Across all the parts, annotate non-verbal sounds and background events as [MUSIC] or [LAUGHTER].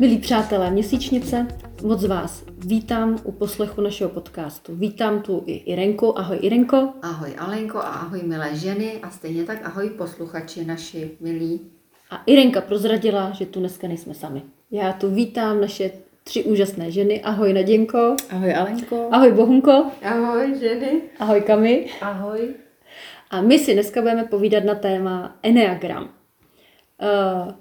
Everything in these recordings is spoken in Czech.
Milí přátelé měsíčnice, moc vás vítám u poslechu našeho podcastu. Vítám tu i Irenku. Ahoj Irenko. Ahoj Alenko a ahoj milé ženy a stejně tak ahoj posluchači naši milí. A Irenka prozradila, že tu dneska nejsme sami. Já tu vítám naše tři úžasné ženy. Ahoj Naděnko. Ahoj Alenko. Ahoj Bohunko. Ahoj ženy. Ahoj Kami. Ahoj. A my si dneska budeme povídat na téma Enneagram. Uh,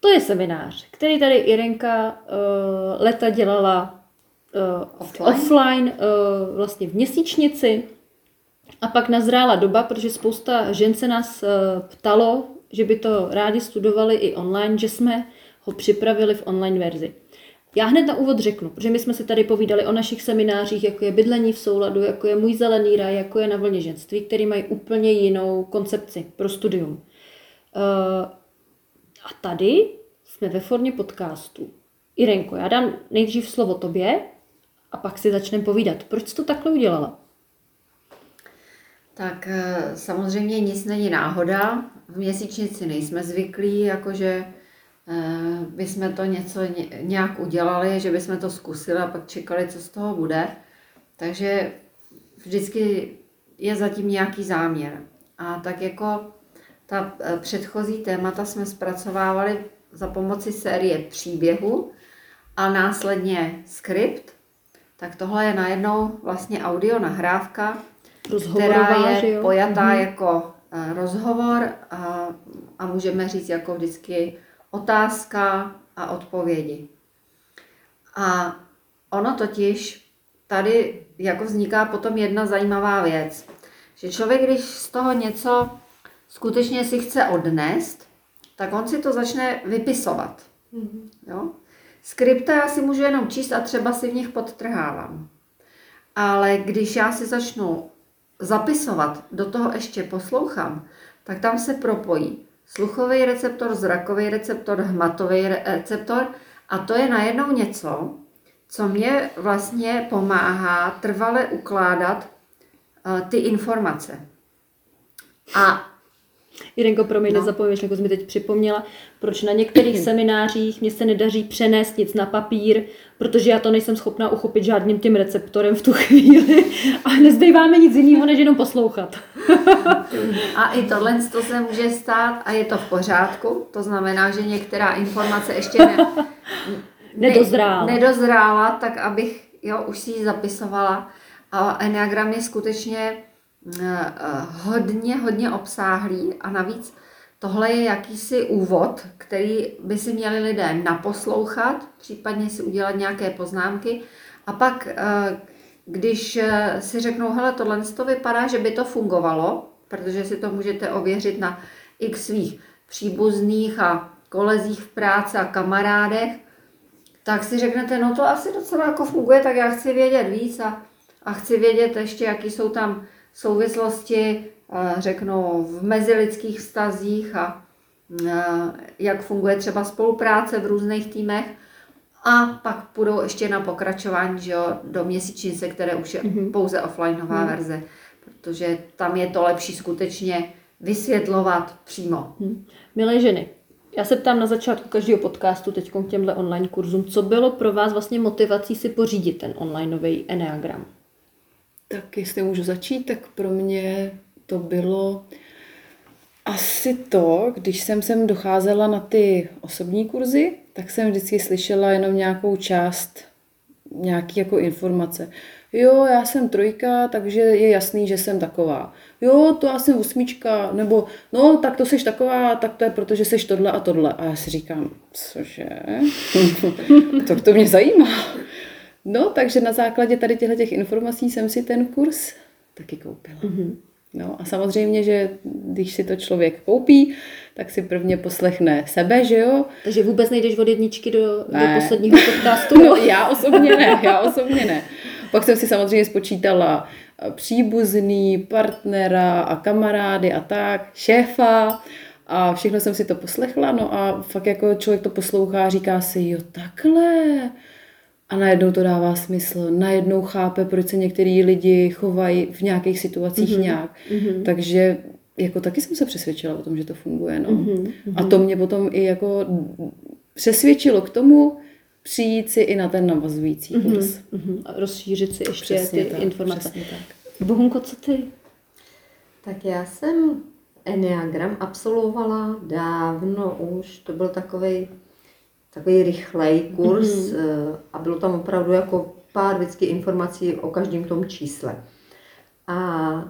to je seminář, který tady Irenka uh, leta dělala uh, offline, offline uh, vlastně v měsíčnici. A pak nazrála doba, protože spousta žen se nás uh, ptalo, že by to rádi studovali i online, že jsme ho připravili v online verzi. Já hned na úvod řeknu, protože my jsme si tady povídali o našich seminářích, jako je bydlení v souladu, jako je můj zelený raj, jako je na vlně ženství, který mají úplně jinou koncepci pro studium. Uh, a tady jsme ve formě podcastu. Irenko, já dám nejdřív slovo tobě a pak si začneme povídat. Proč jsi to takhle udělala? Tak eh, samozřejmě nic není náhoda. V měsíčnici nejsme zvyklí, jakože Eh, bychom to něco nějak udělali, že bychom to zkusili a pak čekali, co z toho bude. Takže vždycky je zatím nějaký záměr. A tak jako ta eh, předchozí témata jsme zpracovávali za pomoci série příběhu a následně skript, tak tohle je najednou vlastně audio nahrávka, která je pojatá mm-hmm. jako eh, rozhovor a, a můžeme říct jako vždycky otázka a odpovědi. A ono totiž tady jako vzniká potom jedna zajímavá věc, že člověk, když z toho něco skutečně si chce odnést, tak on si to začne vypisovat. Mm-hmm. Jo? Skripta já si můžu jenom číst a třeba si v nich podtrhávám. Ale když já si začnu zapisovat, do toho ještě poslouchám, tak tam se propojí sluchový receptor, zrakový receptor, hmatový receptor a to je najednou něco, co mě vlastně pomáhá trvale ukládat uh, ty informace. A Jirenko, promiň, no. nezapomeň, jako jsi mi teď připomněla, proč na některých [CLEARS THROAT] seminářích mě se nedaří přenést nic na papír, protože já to nejsem schopná uchopit žádným tím receptorem v tu chvíli [LAUGHS] a nezbývá mi nic jiného, než jenom poslouchat. [LAUGHS] a i tohle to se může stát a je to v pořádku, to znamená, že některá informace ještě ne, [LAUGHS] nedozrála. Ne, nedozrála, tak abych jo, už si ji zapisovala. A Enneagram je skutečně hodně, hodně obsáhlý a navíc tohle je jakýsi úvod, který by si měli lidé naposlouchat, případně si udělat nějaké poznámky. A pak, eh, když eh, si řeknou, hele, tohle to vypadá, že by to fungovalo, protože si to můžete ověřit na x svých příbuzných a kolezích v práci a kamarádech, tak si řeknete, no to asi docela jako funguje, tak já chci vědět víc a, a chci vědět ještě, jaký jsou tam souvislosti, eh, řeknu, v mezilidských vztazích a eh, jak funguje třeba spolupráce v různých týmech. A pak půjdou ještě na pokračování že jo, do měsíčnice, které už je mm-hmm. pouze offlineová mm. verze, protože tam je to lepší skutečně vysvětlovat přímo. Mm. Milé ženy, já se ptám na začátku každého podcastu teď k těmhle online kurzům, co bylo pro vás vlastně motivací si pořídit ten online nový Enneagram? Tak jestli můžu začít, tak pro mě to bylo asi to, když jsem sem docházela na ty osobní kurzy, tak jsem vždycky slyšela jenom nějakou část, nějaký jako informace. Jo, já jsem trojka, takže je jasný, že jsem taková. Jo, to já jsem osmička, nebo no, tak to seš taková, tak to je proto, že seš tohle a tohle. A já si říkám, cože? [LAUGHS] to, to mě zajímá. No, takže na základě tady těchto těch informací jsem si ten kurz taky koupila. Mm-hmm. No a samozřejmě, že když si to člověk koupí, tak si prvně poslechne sebe, že jo? Takže vůbec nejdeš od jedničky do, do posledního [LAUGHS] podcastu? no, já osobně ne, já osobně ne. Pak jsem si samozřejmě spočítala eh, příbuzný, partnera a kamarády a tak, šéfa a všechno jsem si to poslechla, no a fakt jako člověk to poslouchá, říká si, jo takhle, a najednou to dává smysl, najednou chápe, proč se některý lidi chovají v nějakých situacích mm-hmm. nějak. Mm-hmm. Takže jako taky jsem se přesvědčila o tom, že to funguje. No. Mm-hmm. A to mě potom i jako přesvědčilo k tomu přijít si i na ten navazující Mhm, kurz. mhm. A rozšířit si ještě Přesně ty tak, informace. přesně tak. Bohunko, co ty? Tak já jsem Enneagram absolvovala dávno už, to byl takový takový rychlej kurz mm-hmm. a bylo tam opravdu jako pár vždycky informací o každém tom čísle. A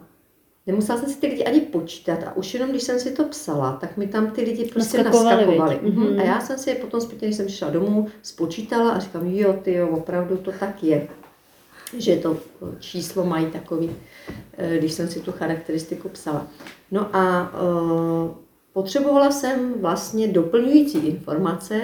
nemusela jsem si ty lidi ani počítat a už jenom když jsem si to psala, tak mi tam ty lidi prostě Naskakovali, naskakovali. Mhm. Mhm. A já jsem si je potom zpětně, když jsem přišla domů, spočítala a říkám, jo, ty jo, opravdu to tak je že to číslo mají takový, eh, když jsem si tu charakteristiku psala. No a potřebovala jsem vlastně doplňující informace,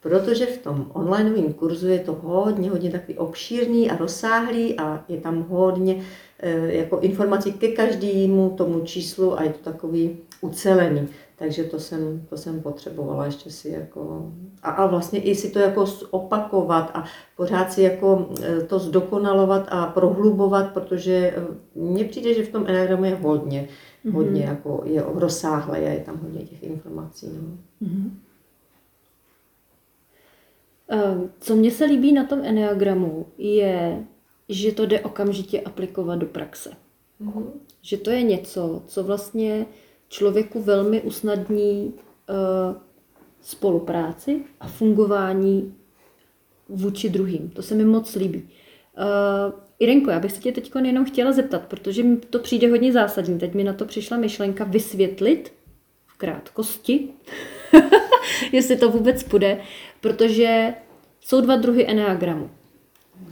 protože v tom onlineovém kurzu je to hodně, hodně takový obšírný a rozsáhlý a je tam hodně uh, jako informací ke každému tomu číslu a je to takový ucelený. Takže to jsem, to jsem potřebovala ještě si jako, a, a vlastně i si to jako opakovat a pořád si jako e, to zdokonalovat a prohlubovat, protože e, mně přijde, že v tom enagramu je hodně, mm-hmm. hodně jako je rozsáhlé a je tam hodně těch informací. No. Mhm. Eh, Co mně se líbí na tom enneagramu, je, že to jde okamžitě aplikovat do praxe. Mm-hmm. Že to je něco, co vlastně člověku velmi usnadní uh, spolupráci a fungování vůči druhým. To se mi moc líbí. Uh, Irenko, já bych se tě teď jenom chtěla zeptat, protože mi to přijde hodně zásadní. Teď mi na to přišla myšlenka vysvětlit v krátkosti, [LAUGHS] [LAUGHS] jestli to vůbec půjde, protože jsou dva druhy enneagramu.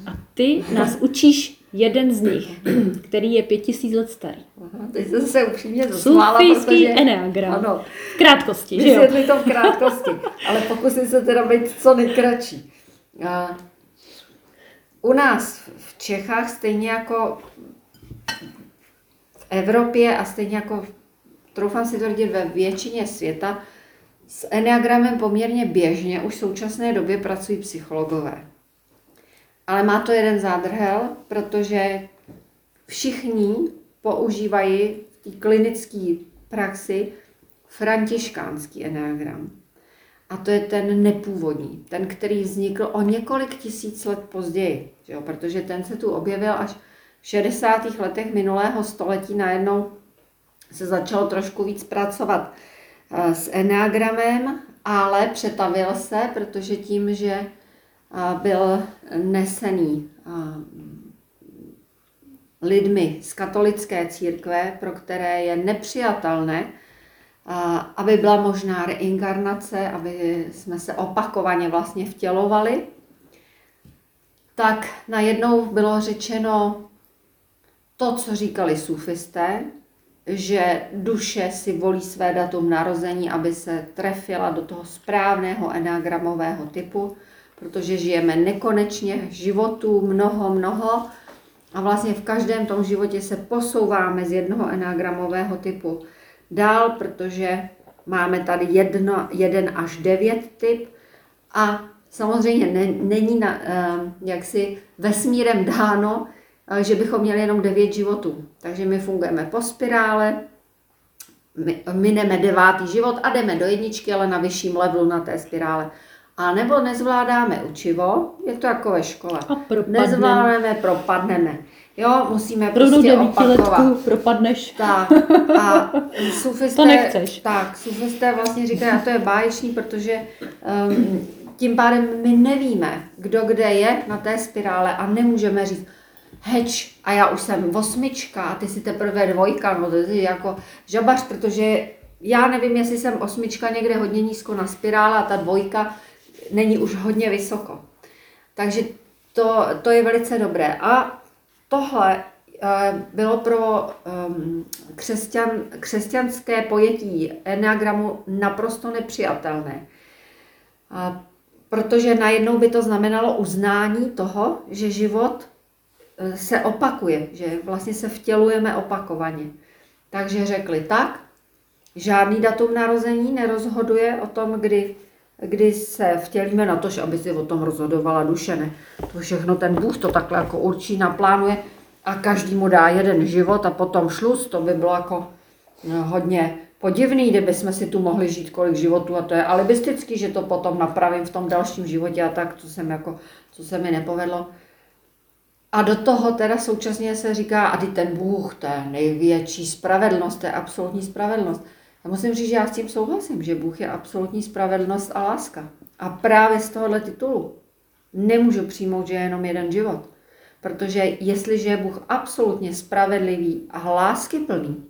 A ty nás [LAUGHS] učíš jeden z nich, [CLEARS THROAT] který je pět tisíc let starý. Aha, teď jsem se upřímně zasmála, protože... enneagram. Ano, V krátkosti, že jo? to v krátkosti, ale pokusím se teda být co nejkratší. A u nás v Čechách, stejně jako v Evropě a stejně jako, troufám si tvrdit, ve většině světa, s enneagramem poměrně běžně už v současné době pracují psychologové. Ale má to jeden zádrhel, protože všichni používají v té klinické praxi františkánský enneagram. A to je ten nepůvodní, ten, který vznikl o několik tisíc let později, že jo? protože ten se tu objevil až v 60. letech minulého století najednou se začalo trošku víc pracovat s enneagramem, ale přetavil se, protože tím, že eh, byl nesený eh, lidmi z katolické církve, pro které je nepřijatelné, aby byla možná reinkarnace, aby jsme se opakovaně vlastně vtělovali, tak najednou bylo řečeno to, co říkali sufisté, že duše si volí své datum narození, aby se trefila do toho správného enagramového typu, protože žijeme nekonečně životů mnoho, mnoho. A vlastně v každém tom životě se posouváme z jednoho enagramového typu dál, protože máme tady jedno, jeden až devět typ. A samozřejmě ne, není na, jaksi vesmírem dáno, že bychom měli jenom devět životů. Takže my fungujeme po spirále, my, mineme devátý život a jdeme do jedničky, ale na vyšším levelu na té spirále. A nebo nezvládáme učivo, je to jako ve škole. A propadneme. Nezvládáme, propadneme. Jo, musíme Pro prostě opakovat. propadneš. Tak a [LAUGHS] sufisté, To nechceš. Tak, sufisté vlastně říkají, a to je báječný, protože um, tím pádem my nevíme, kdo kde je na té spirále a nemůžeme říct, heč, a já už jsem osmička a ty si teprve dvojka, no to je jako žabař, protože já nevím, jestli jsem osmička někde hodně nízko na spirále a ta dvojka není už hodně vysoko. Takže to, to je velice dobré. A tohle eh, bylo pro um, křesťan, křesťanské pojetí enneagramu naprosto nepřijatelné. Protože najednou by to znamenalo uznání toho, že život se opakuje, že vlastně se vtělujeme opakovaně. Takže řekli tak, žádný datum narození nerozhoduje o tom, kdy, kdy se vtělíme na to, že aby si o tom rozhodovala duše. Ne. To všechno ten Bůh to takhle jako určí, naplánuje a každý mu dá jeden život a potom šluz, to by bylo jako no, hodně, podivný, kdyby jsme si tu mohli žít kolik životů a to je alibistický, že to potom napravím v tom dalším životě a tak, co jsem jako, co se mi nepovedlo. A do toho teda současně se říká, a ty ten Bůh, to je největší spravedlnost, to je absolutní spravedlnost. Já musím říct, že já s tím souhlasím, že Bůh je absolutní spravedlnost a láska. A právě z tohohle titulu nemůžu přijmout, že je jenom jeden život. Protože jestliže je Bůh absolutně spravedlivý a láskyplný,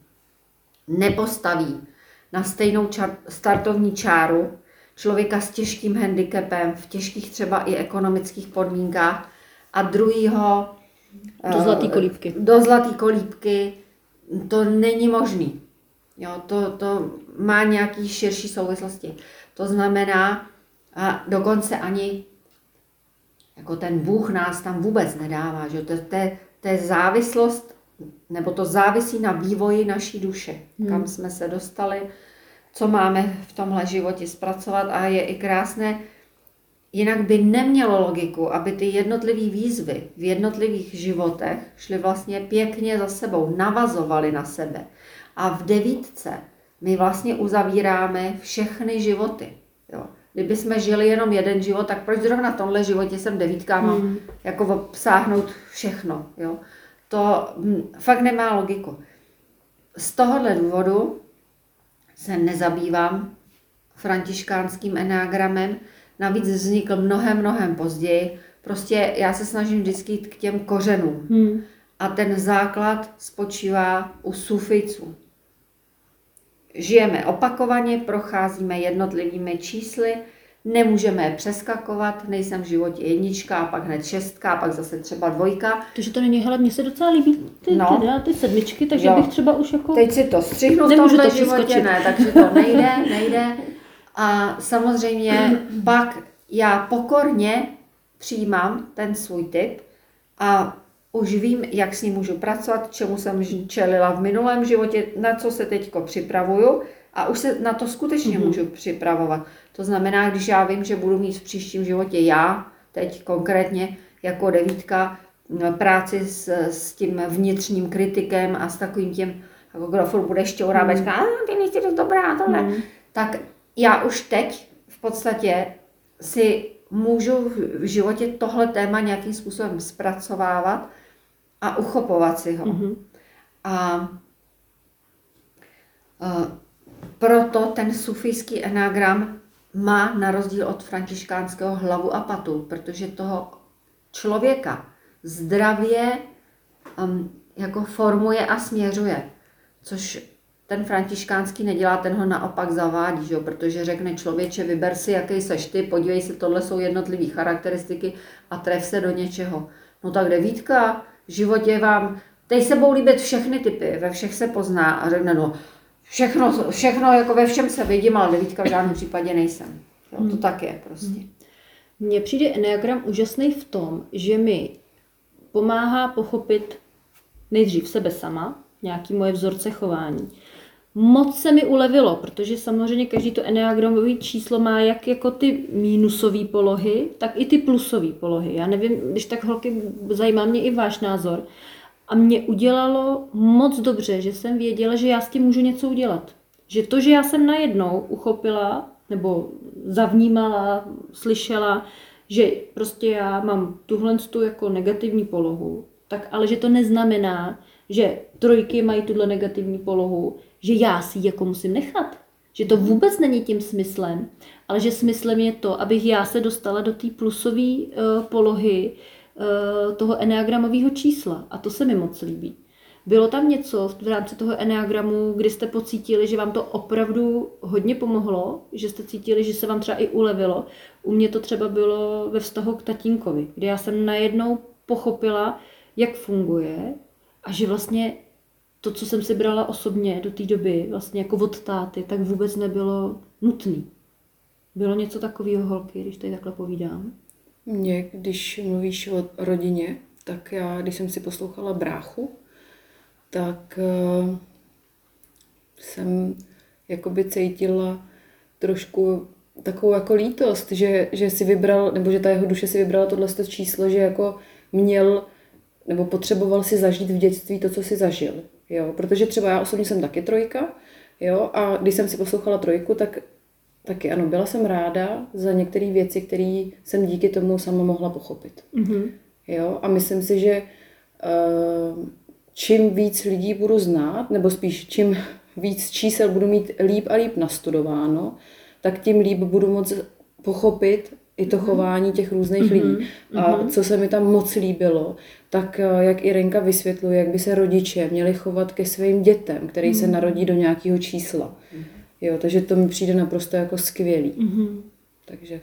nepostaví na stejnou čar- startovní čáru člověka s těžkým handicapem, v těžkých třeba i ekonomických podmínkách a druhýho Do zlatý kolíbky. Do zlatý kolíbky, to není možný. Jo, to, to má nějaký širší souvislosti. To znamená, a dokonce ani jako ten Bůh nás tam vůbec nedává, že to, to, to je závislost, nebo to závisí na vývoji naší duše, hmm. kam jsme se dostali, co máme v tomhle životě zpracovat a je i krásné, jinak by nemělo logiku, aby ty jednotlivé výzvy v jednotlivých životech šly vlastně pěkně za sebou, navazovaly na sebe. A v devítce my vlastně uzavíráme všechny životy. Jo. Kdyby jsme žili jenom jeden život, tak proč zrovna v tomhle životě jsem devítka, mám hmm. jako obsáhnout všechno. Jo. To hm, fakt nemá logiku. Z tohohle důvodu se nezabývám františkánským enágramem, navíc vznikl mnohem, mnohem později. Prostě já se snažím vždycky jít k těm kořenům. Hmm. A ten základ spočívá u sufijců. Žijeme opakovaně, procházíme jednotlivými čísly, nemůžeme je přeskakovat, nejsem v životě jednička, a pak hned šestka, a pak zase třeba dvojka. Takže to není, hele, mně se docela líbí ty, no. ty, ty sedmičky, takže jo. bych třeba už jako... Teď si to střihnu v tomhle to životě, ne, takže to nejde, nejde. [LAUGHS] A samozřejmě [CLEARS THROAT] pak já pokorně přijímám ten svůj typ a už vím, jak s ním můžu pracovat, čemu jsem čelila v minulém životě, na co se teď připravuju a už se na to skutečně mm-hmm. můžu připravovat. To znamená, když já vím, že budu mít v příštím životě já, teď konkrétně jako devítka, práci s, s tím vnitřním kritikem a s takovým tím, jako kdo furt bude šťourat, mm. a ty nejsi dost dobrá, tohle, mm. tak já už teď v podstatě si můžu v životě tohle téma nějakým způsobem zpracovávat a uchopovat si ho. Mm-hmm. A, a proto ten sufijský enagram má na rozdíl od františkánského hlavu a patu, protože toho člověka zdravě um, jako formuje a směřuje, což ten františkánský nedělá, ten ho naopak zavádí, že jo? protože řekne člověče, vyber si, jaký seš ty, podívej se, tohle jsou jednotlivé charakteristiky a tref se do něčeho. No tak devítka, v životě vám, teď se budou líbit všechny typy, ve všech se pozná a řekne, no všechno, všechno jako ve všem se vidím, ale devítka v žádném případě nejsem. Jo, to hmm. tak je prostě. Mně přijde Enneagram úžasný v tom, že mi pomáhá pochopit nejdřív sebe sama, nějaký moje vzorce chování. Moc se mi ulevilo, protože samozřejmě každý to enneagramové číslo má jak jako ty mínusové polohy, tak i ty plusové polohy. Já nevím, když tak holky, zajímá mě i váš názor. A mě udělalo moc dobře, že jsem věděla, že já s tím můžu něco udělat. Že to, že já jsem najednou uchopila nebo zavnímala, slyšela, že prostě já mám tuhle tu jako negativní polohu, tak ale že to neznamená, že trojky mají tuhle negativní polohu, že já si jako musím nechat. Že to vůbec není tím smyslem, ale že smyslem je to, abych já se dostala do té plusové uh, polohy uh, toho eneagramového čísla. A to se mi moc líbí. Bylo tam něco v rámci toho eneagramu, kdy jste pocítili, že vám to opravdu hodně pomohlo, že jste cítili, že se vám třeba i ulevilo. U mě to třeba bylo ve vztahu k tatínkovi, kdy já jsem najednou pochopila, jak funguje a že vlastně to, co jsem si brala osobně do té doby, vlastně jako od táty, tak vůbec nebylo nutný. Bylo něco takového, holky, když tady takhle povídám? Mně, když mluvíš o rodině, tak já, když jsem si poslouchala bráchu, tak uh, jsem jakoby cítila trošku takovou jako lítost, že, že si vybral, nebo že ta jeho duše si vybrala tohle číslo, že jako měl nebo potřeboval si zažít v dětství to, co si zažil. Jo? Protože třeba já osobně jsem taky trojka Jo, a když jsem si poslouchala trojku, tak taky ano, byla jsem ráda za některé věci, které jsem díky tomu sama mohla pochopit. Mhm. Jo, a myslím si, že uh, čím víc lidí budu znát, nebo spíš čím víc čísel budu mít líp a líp nastudováno, tak tím líp budu moc pochopit i to chování těch různých lidí. A co se mi tam moc líbilo, tak eh, jak Irenka vysvětluje, jak by se rodiče měli chovat ke svým dětem, který se narodí do nějakého čísla. Jo, takže to mi přijde naprosto jako skvělý. Takže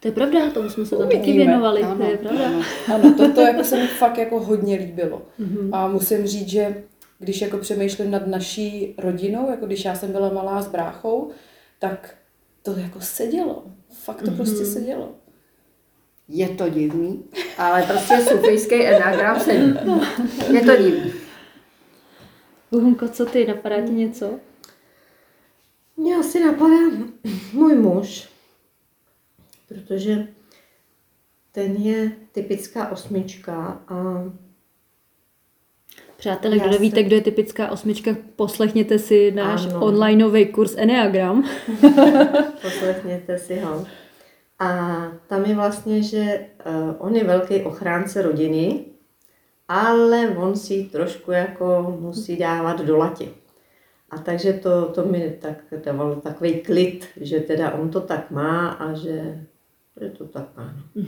To je pravda, tomu jsme se tam taky věnovali, Ano, to je pravda. Ano, ano to, to jako se mi fakt jako hodně líbilo. A musím říct, že když jako přemýšlím nad naší rodinou, jako když já jsem byla malá s bráchou, tak to jako sedělo. Fakt to prostě sedělo. Je to divný, ale prostě sufijský enagram sedí. Je to divný. Bohunko, co ty, napadá ti něco? Mně asi napadá můj muž, protože ten je typická osmička a Přátelé, kdo nevíte, se- kdo je typická osmička, poslechněte si náš Ano. onlineový kurz Enneagram. [LAUGHS] poslechněte si ho. A tam je vlastně, že uh, on je velký ochránce rodiny, ale on si trošku jako musí dávat do lati. A takže to, to mi tak dávalo takový klid, že teda on to tak má a že, že to tak má. no.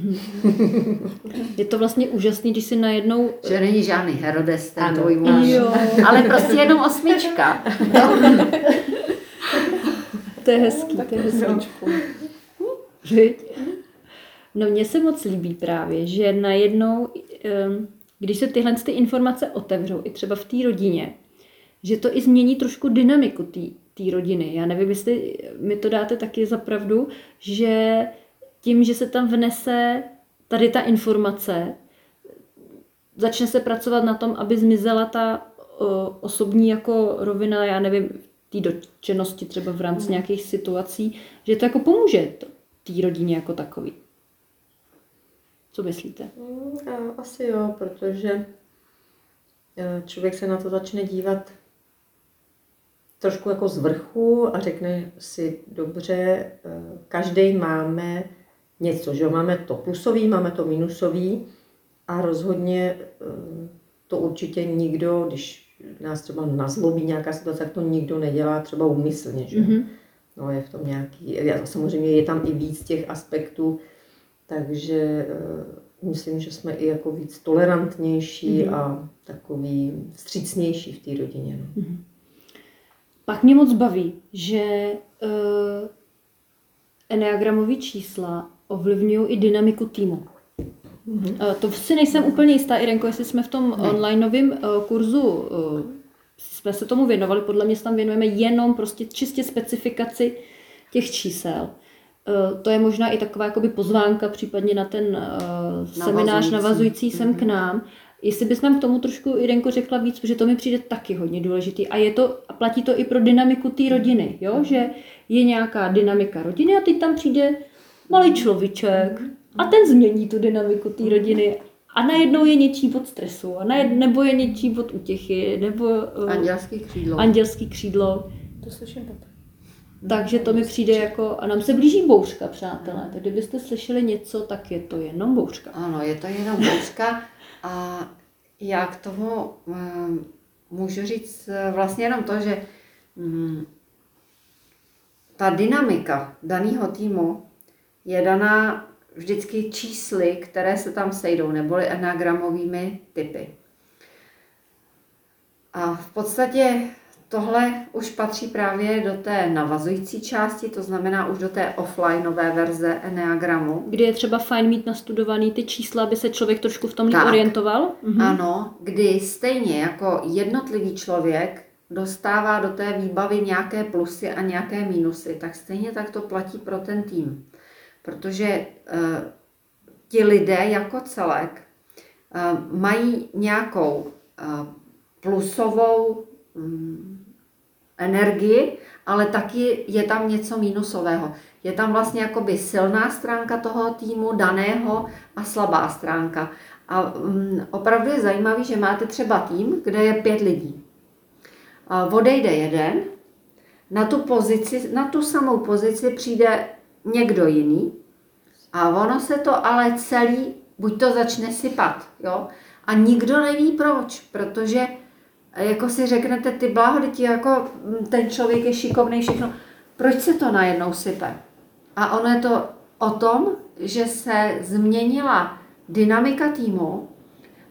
[LAUGHS] Je to vlastně úžasný, když si najednou... Že není žádný Herodes, ten Ano. tvůj muž. Jo. Ale prostě jenom osmička. [LAUGHS] To je hezký, to je hezký. No mně se moc líbí právě, že najednou, em, když se tyhle ty informace otevřou, i třeba v té rodině, že to i změní trošku dynamiku té rodiny. Já nevím, jestli mi to dáte taky za pravdu, že tím, že se tam vnese tady ta informace, začne se pracovat na tom, aby zmizela ta o, osobní jako rovina, já nevím, té dotčenosti třeba v rámci nějakých situací, že to jako pomůže té rodině jako takový. Co myslíte? Mm, Asi jo, protože eh, člověk se na to začne dívat trošku jako z vrchu a řekne si, dobře, každý máme něco, že jo? máme to plusový, máme to minusový a rozhodně eh, to určitě nikdo, když nás třeba nazlobí nějaká situace, tak to nikdo nedělá třeba úmyslně, že? Mhm. No, je v tom nějaký, já- samozřejmě je tam i víc těch aspektů, takže eh, myslím, že jsme i jako víc tolerantnější a takový vstřícnější v té rodině. No. Pak mě moc baví, že uh, enneagramové čísla ovlivňují i dynamiku týmu. Uh, to si nejsem úplně jistá, Irenko, jestli jsme v tom onlineovém uh, kurzu uh, jsme se tomu věnovali, podle mě se tam věnujeme jenom prostě čistě specifikaci těch čísel. Uh, to je možná i taková jakoby pozvánka případně na ten uh, seminář Navazující. navazující sem k nám. Jestli bys nám k tomu trošku, Irenko, řekla víc, protože to mi přijde taky hodně důležitý. A je to, a platí to i pro dynamiku té rodiny, jo? že je nějaká dynamika rodiny a teď tam přijde malý človíček a ten změní tu dynamiku té rodiny a najednou je něčí bod stresu, a najed, nebo je něčí bod útěchy, nebo uh, Andělský křídlo. andělský křídlo. To slyším potom. Takže to mi přijde jako, a nám se blíží bouřka, přátelé. Tak kdybyste slyšeli něco, tak je to jenom bouřka. Ano, je to jenom bouřka a já k tomu mm, můžu říct eh, vlastně jenom to, že mm, ta dynamika daného týmu je daná vždycky čísly, které se tam sejdou, neboli enagramovými typy. A v podstatě tohle už patří právě do té navazující části, to znamená už do té offlineové verze Enneagramu. Kdy je třeba fajn mít nastudovaný ty čísla, aby se člověk trošku v tom Tak. orientoval. Mhm. Ano, kdy stejně jako jednotlivý člověk dostává do té výbavy nějaké plusy a nějaké mínusy, tak stejně tak to platí pro ten tým. Protože uh, ti lidé jako celek uh, mají nějakou uh, plusovou um, energii, ale taky je tam něco mínusového. Je tam vlastně jakoby silná stránka toho týmu daného a slabá stránka. A um, opravdu je zajímavý, že máte třeba tým, kde je pět lidí. Odejde jeden na tu pozici, na tu samou pozici přijde někdo jiný. A ono se to ale celý, buď to začne sypat, jo, a nikdo neví proč, protože jako si řeknete, ty bláho, děti, jako mm, ten člověk je šikovný, všechno, proč se to najednou sype? A ono je to o tom, že se změnila dynamika týmu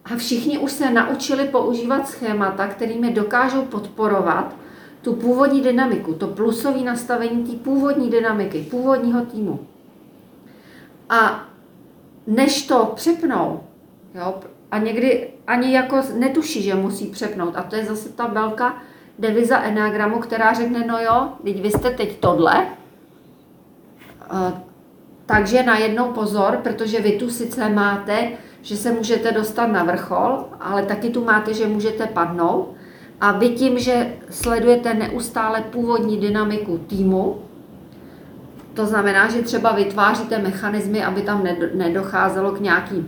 a všichni už se naučili používat schémata, kterými dokážou podporovat tu původní dynamiku, to plusové nastavení té původní dynamiky, původního týmu. A než to přepnou, jo, a někdy ani jako netuší, že musí přepnout. A to je zase ta velká deviza Enneagramu, která řekne, no jo, teď vy jste teď tohle, takže najednou pozor, protože vy tu sice máte, že se můžete dostat na vrchol, ale taky tu máte, že můžete padnout. A vy tím, že sledujete neustále původní dynamiku týmu, to znamená, že třeba vytváříte mechanismy, aby tam nedocházelo k nějaký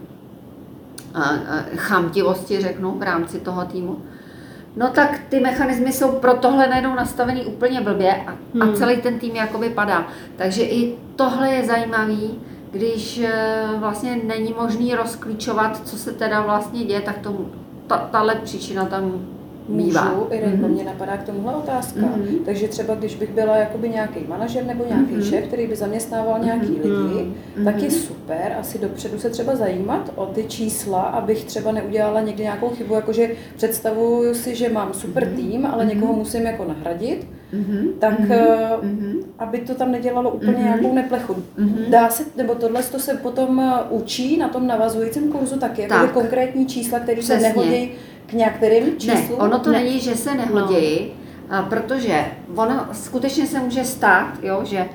chamtivosti, řeknu, v rámci toho týmu, no tak ty mechanismy jsou pro tohle najednou nastavený úplně blbě a, hmm. a celý ten tým jakoby padá. Takže i tohle je zajímavý, když eh, vlastně není možný rozklíčovat, co se teda vlastně děje, tak to, ta, tahle příčina tam Bývá. Můžu, Irenko, mm-hmm. mě napadá k tomuhle otázka. Mm-hmm. Takže třeba když bych byla jakoby nějaký manažer nebo nějaký mm-hmm. šéf, který by zaměstnával mm-hmm. nějaký lidi, mm-hmm. tak je super asi dopředu se třeba zajímat o ty čísla, abych třeba neudělala někdy nějakou chybu, jakože představuju si, že mám super mm-hmm. tým, ale mm-hmm. někoho musím jako nahradit, mm-hmm. tak mm-hmm. aby to tam nedělalo úplně mm-hmm. nějakou neplechu. Mm-hmm. Dá se, nebo tohle to se potom eh, učí na tom navazujícím kurzu taky, jako tak. konkrétní čísla, které se nehodí k některým číslům? Ne, ono to ne. není, že se nehodí, no. protože ono skutečně se může stát, jo, že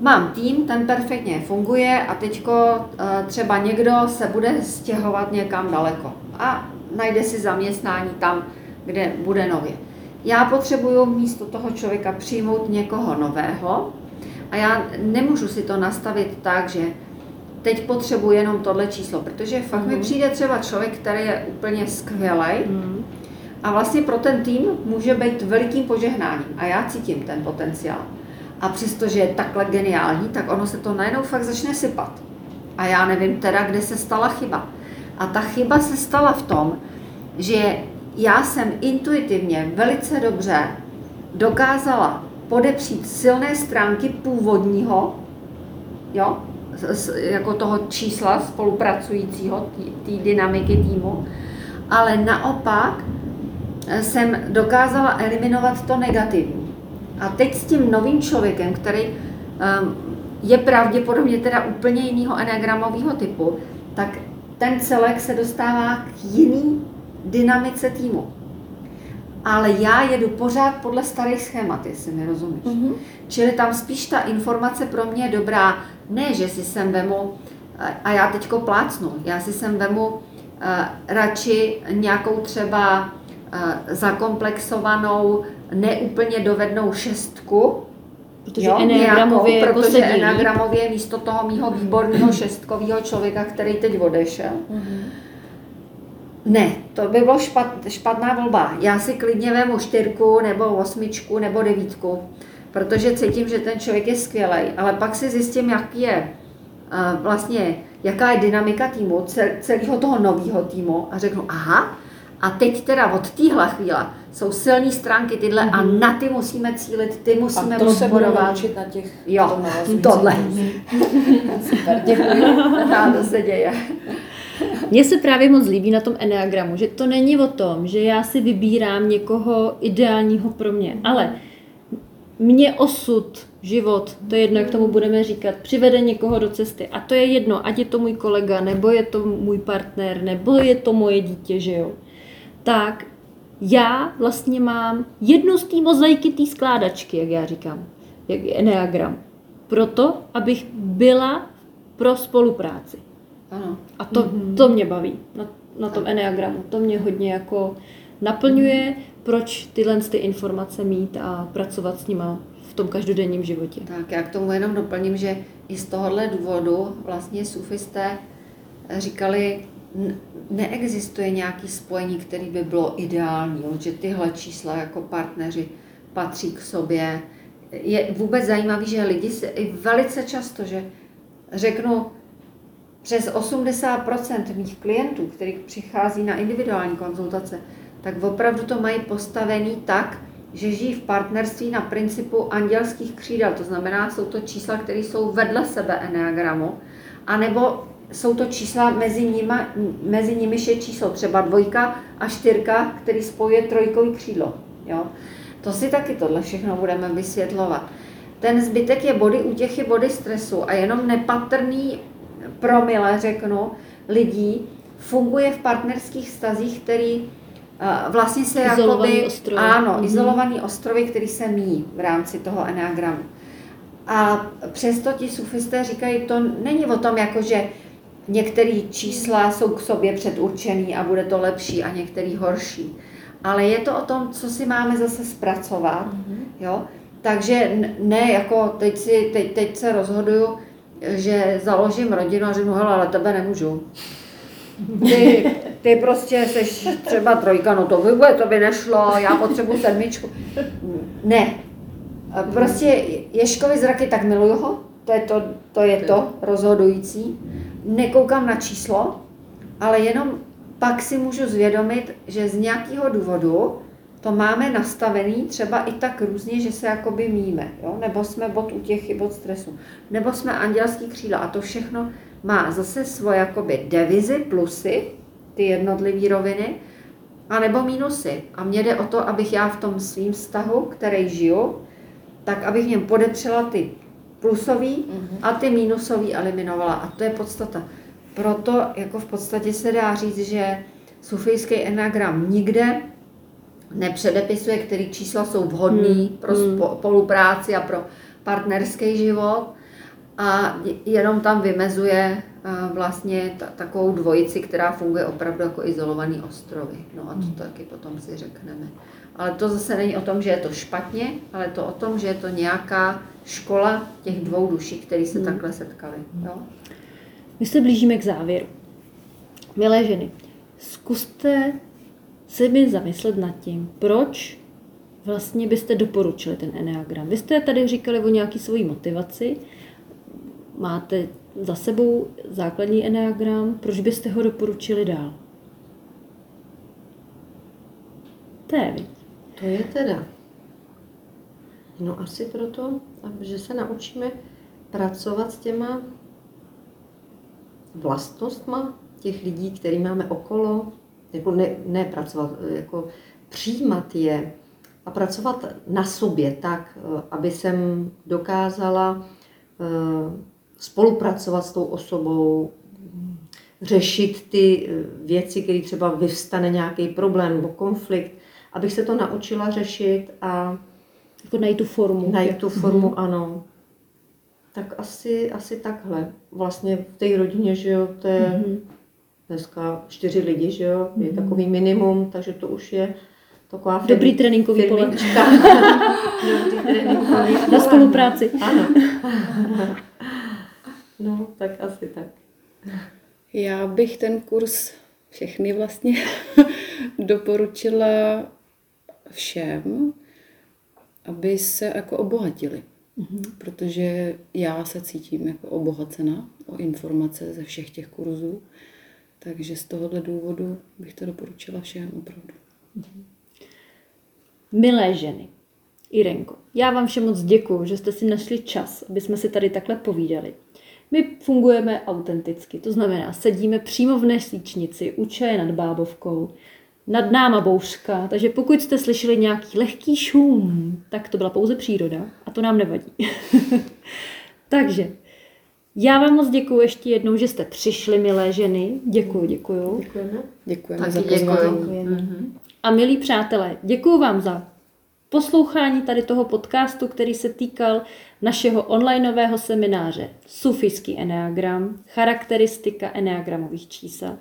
mám tým, ten perfektně funguje a teďko e, třeba někdo se bude stěhovat někam daleko a najde si zaměstnání tam, kde bude nově. Já potřebuju místo toho člověka přijmout někoho nového a já nemůžu si to nastavit tak, že teď potřebuji jenom tohle číslo, protože fakt mm. mi mhm. přijde třeba člověk, který je úplně skvělý mm. a vlastně pro ten tým může být velikým požehnáním a já cítím ten potenciál. A přestože je takhle geniální, tak ono se to najednou fakt začne sypat. A já nevím teda, kde se stala chyba. A ta chyba se stala v tom, že já jsem intuitivně velice dobře dokázala podepřít silné stránky původního, jo, jako toho čísla spolupracujícího, té dynamiky týmu, ale naopak eh, jsem dokázala eliminovat to negativní. A teď s tím novým člověkem, který ehm, je pravděpodobně teda úplně jiného enagramového typu, tak ten celek se dostává k jiný dynamice týmu. Ale já jedu pořád podle starých schémat, jestli mi rozumíš. Mm-hmm. Čili tam spíš ta informace pro mě je dobrá, ne, že si sem vemu, a já teďko plácnu, já si sem vemu uh, radši nějakou třeba uh, zakomplexovanou, neúplně dovednou šestku, Protože jo, enagramově nějakou, protože jako enagramově místo toho mýho výborného šestkového člověka, který teď odešel. Mm-hmm. Ne, to by bylo špat, špatná volba. Já si klidně vemu čtyřku, nebo osmičku, nebo devítku protože cítím, že ten člověk je skvělý, ale pak si zjistím, jak je vlastně, jaká je dynamika týmu, celého toho nového týmu a řeknu, aha, a teď teda od téhle chvíle jsou silné stránky tyhle mm-hmm. a mhm. na ty musíme cílit, ty musíme a to podporovat. se na těch Jo, tohle. [LAUGHS] Super, děkuji. To se děje. Mně se právě moc líbí na tom Enneagramu, že to není o tom, že já si vybírám někoho ideálního pro mě, ale mě osud, život, to je jedno, jak tomu budeme říkat, přivede někoho do cesty. A to je jedno, ať je to můj kolega, nebo je to můj partner, nebo je to moje dítě, že jo. Tak já vlastně mám jednu z té mozaiky té skládačky, jak já říkám, jak je Enneagram. Proto, abych byla pro spolupráci. Ano. A to, mm-hmm. to mě baví na, na tom Enneagramu. To mě hodně jako naplňuje, proč tyhle ty informace mít a pracovat s nima v tom každodenním životě. Tak já k tomu jenom doplním, že i z tohohle důvodu vlastně sufisté říkali, neexistuje nějaký spojení, který by bylo ideální, že tyhle čísla jako partneři patří k sobě. je vůbec zajímavé, že lidi se i velice často, že řeknu, přes 80% mých klientů, kteří přichází na individuální konzultace, tak opravdu to mají postavený tak, že žijí v partnerství na principu andělských křídel. To znamená, jsou to čísla, které jsou vedle sebe enneagramu, anebo jsou to čísla, mezi, nima, mezi nimiž je číslo třeba dvojka a čtyřka, který spojuje trojkový křídlo. Jo? To si taky tohle všechno budeme vysvětlovat. Ten zbytek je body útěchy, body stresu a jenom nepatrný promile, řeknu, lidí funguje v partnerských stazích, který vlastně se Izolovaný jakoby, ostrovy. ano, Mhm. izolovaný ostrovy, který se míjí v rámci toho enneagramu. A přesto ti sufisté říkají, to není o tom, jako že některé čísla jsou k sobě předurčený a bude to lepší a některý horší. Ale je to o tom, co si máme zase zpracovat, jo? Takže ne jako teď, si, teď, teď se rozhoduju, že založím rodinu a řeknu, hele, ale tebe nemůžu. Ty, ty prostě jsi třeba trojka, no to vůbec, to by nešlo, já potřebuji sedmičku. Ne. Prostě Ješkovi zraky, tak miluju ho, to je to, to je to rozhodující. Nekoukám na číslo, ale jenom pak si můžu zvědomit, že z nějakého důvodu to máme nastavený třeba i tak různě, že se jakoby míme, jo? nebo jsme bod útěchy, bod stresu, nebo jsme andělský křídla a to všechno má zase svoje jakoby devizy, plusy, ty jednotlivé roviny, a nebo mínusy. A mně jde o to, abych já v tom svým vztahu, který žiju, tak abych v něm podepřela ty plusový a ty mínusový eliminovala. A to je podstata. Proto jako v podstatě se dá říct, že sufijský enagram nikde nepředepisuje, který čísla jsou vhodný pro spo- spolupráci a pro partnerský život a jenom tam vymezuje a, vlastně ta, takovou dvojici, která funguje opravdu jako izolovaný ostrovy. No a to taky potom si řekneme. Ale to zase není o tom, že je to špatně, ale to o tom, že je to nějaká škola těch dvou duší, které se takhle setkali. Jo? My se blížíme k závěru. Milé ženy, zkuste se mi zamyslet nad tím, proč vlastně byste doporučili ten enneagram. Vy jste tady říkali o nějaký svojí motivaci, máte za sebou základní enneagram, proč byste ho doporučili dál? To je. To je teda. No asi proto, že se naučíme pracovat s těma vlastnostma těch lidí, který máme okolo, jako ne, ne pracovat, jako přijímat je a pracovat na sobě tak, eh, aby jsem dokázala eh, spolupracovat s tou osobou, řešit ty eh, věci, které třeba vyvstane nějaký problém nebo konflikt, abych se to naučila řešit a Jako najít tu formu. najít tu formu, ano. Tak asi, asi takhle. Vlastně v té rodině, že jo, to je dneska čtyři lidi, že jo, je takový minimum, takže to už je taková Dobrý firmi- tréninkový firmička. [LAUGHS] Dobrý tréninkový Na spolupráci. Ano. [LAUGHS] No, tak asi tak. Já bych ten kurz všechny vlastně [LAUGHS] doporučila všem, aby se jako obohatili. Protože já se cítím jako obohacena o informace ze všech těch kurzů. Takže z tohohle důvodu bych to doporučila všem opravdu. Milé ženy, Irenko, já vám všem moc děkuju, že jste si našli čas, aby jsme si tady takhle povídali. My fungujeme autenticky, to znamená, sedíme přímo v nesíčnici, u čaje nad bábovkou, nad náma bouřka, takže pokud jste slyšeli nějaký lehký šum, tak to byla pouze příroda a to nám nevadí. [LAUGHS] takže já vám moc děkuju ještě jednou, že jste přišli, milé ženy. Děkuju, děkuju. Děkujeme. Děkujeme Taky za pozvání. děkuji. A milí přátelé, děkuji vám za poslouchání tady toho podcastu, který se týkal našeho onlineového semináře Sufijský enneagram, charakteristika enneagramových čísel.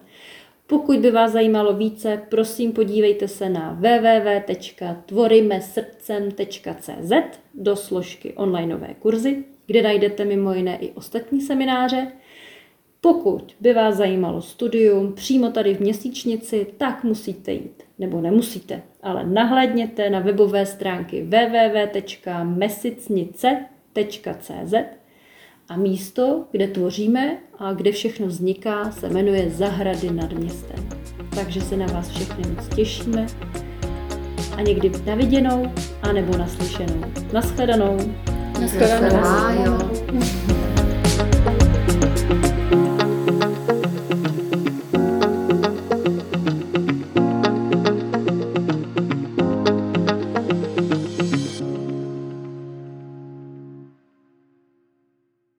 Pokud by vás zajímalo více, prosím podívejte se na www.tvorimesrdcem.cz do složky onlineové kurzy, kde najdete mimo jiné i ostatní semináře. Pokud by vás zajímalo studium přímo tady v měsíčnici, tak musíte jít nebo nemusíte, ale nahlédněte na webové stránky www.mesicnice.cz a místo, kde tvoříme a kde všechno vzniká, se jmenuje Zahrady nad městem. Takže se na vás všechny moc těšíme a někdy na viděnou, anebo naslyšenou. Naschledanou. Naschledanou. Naschledanou.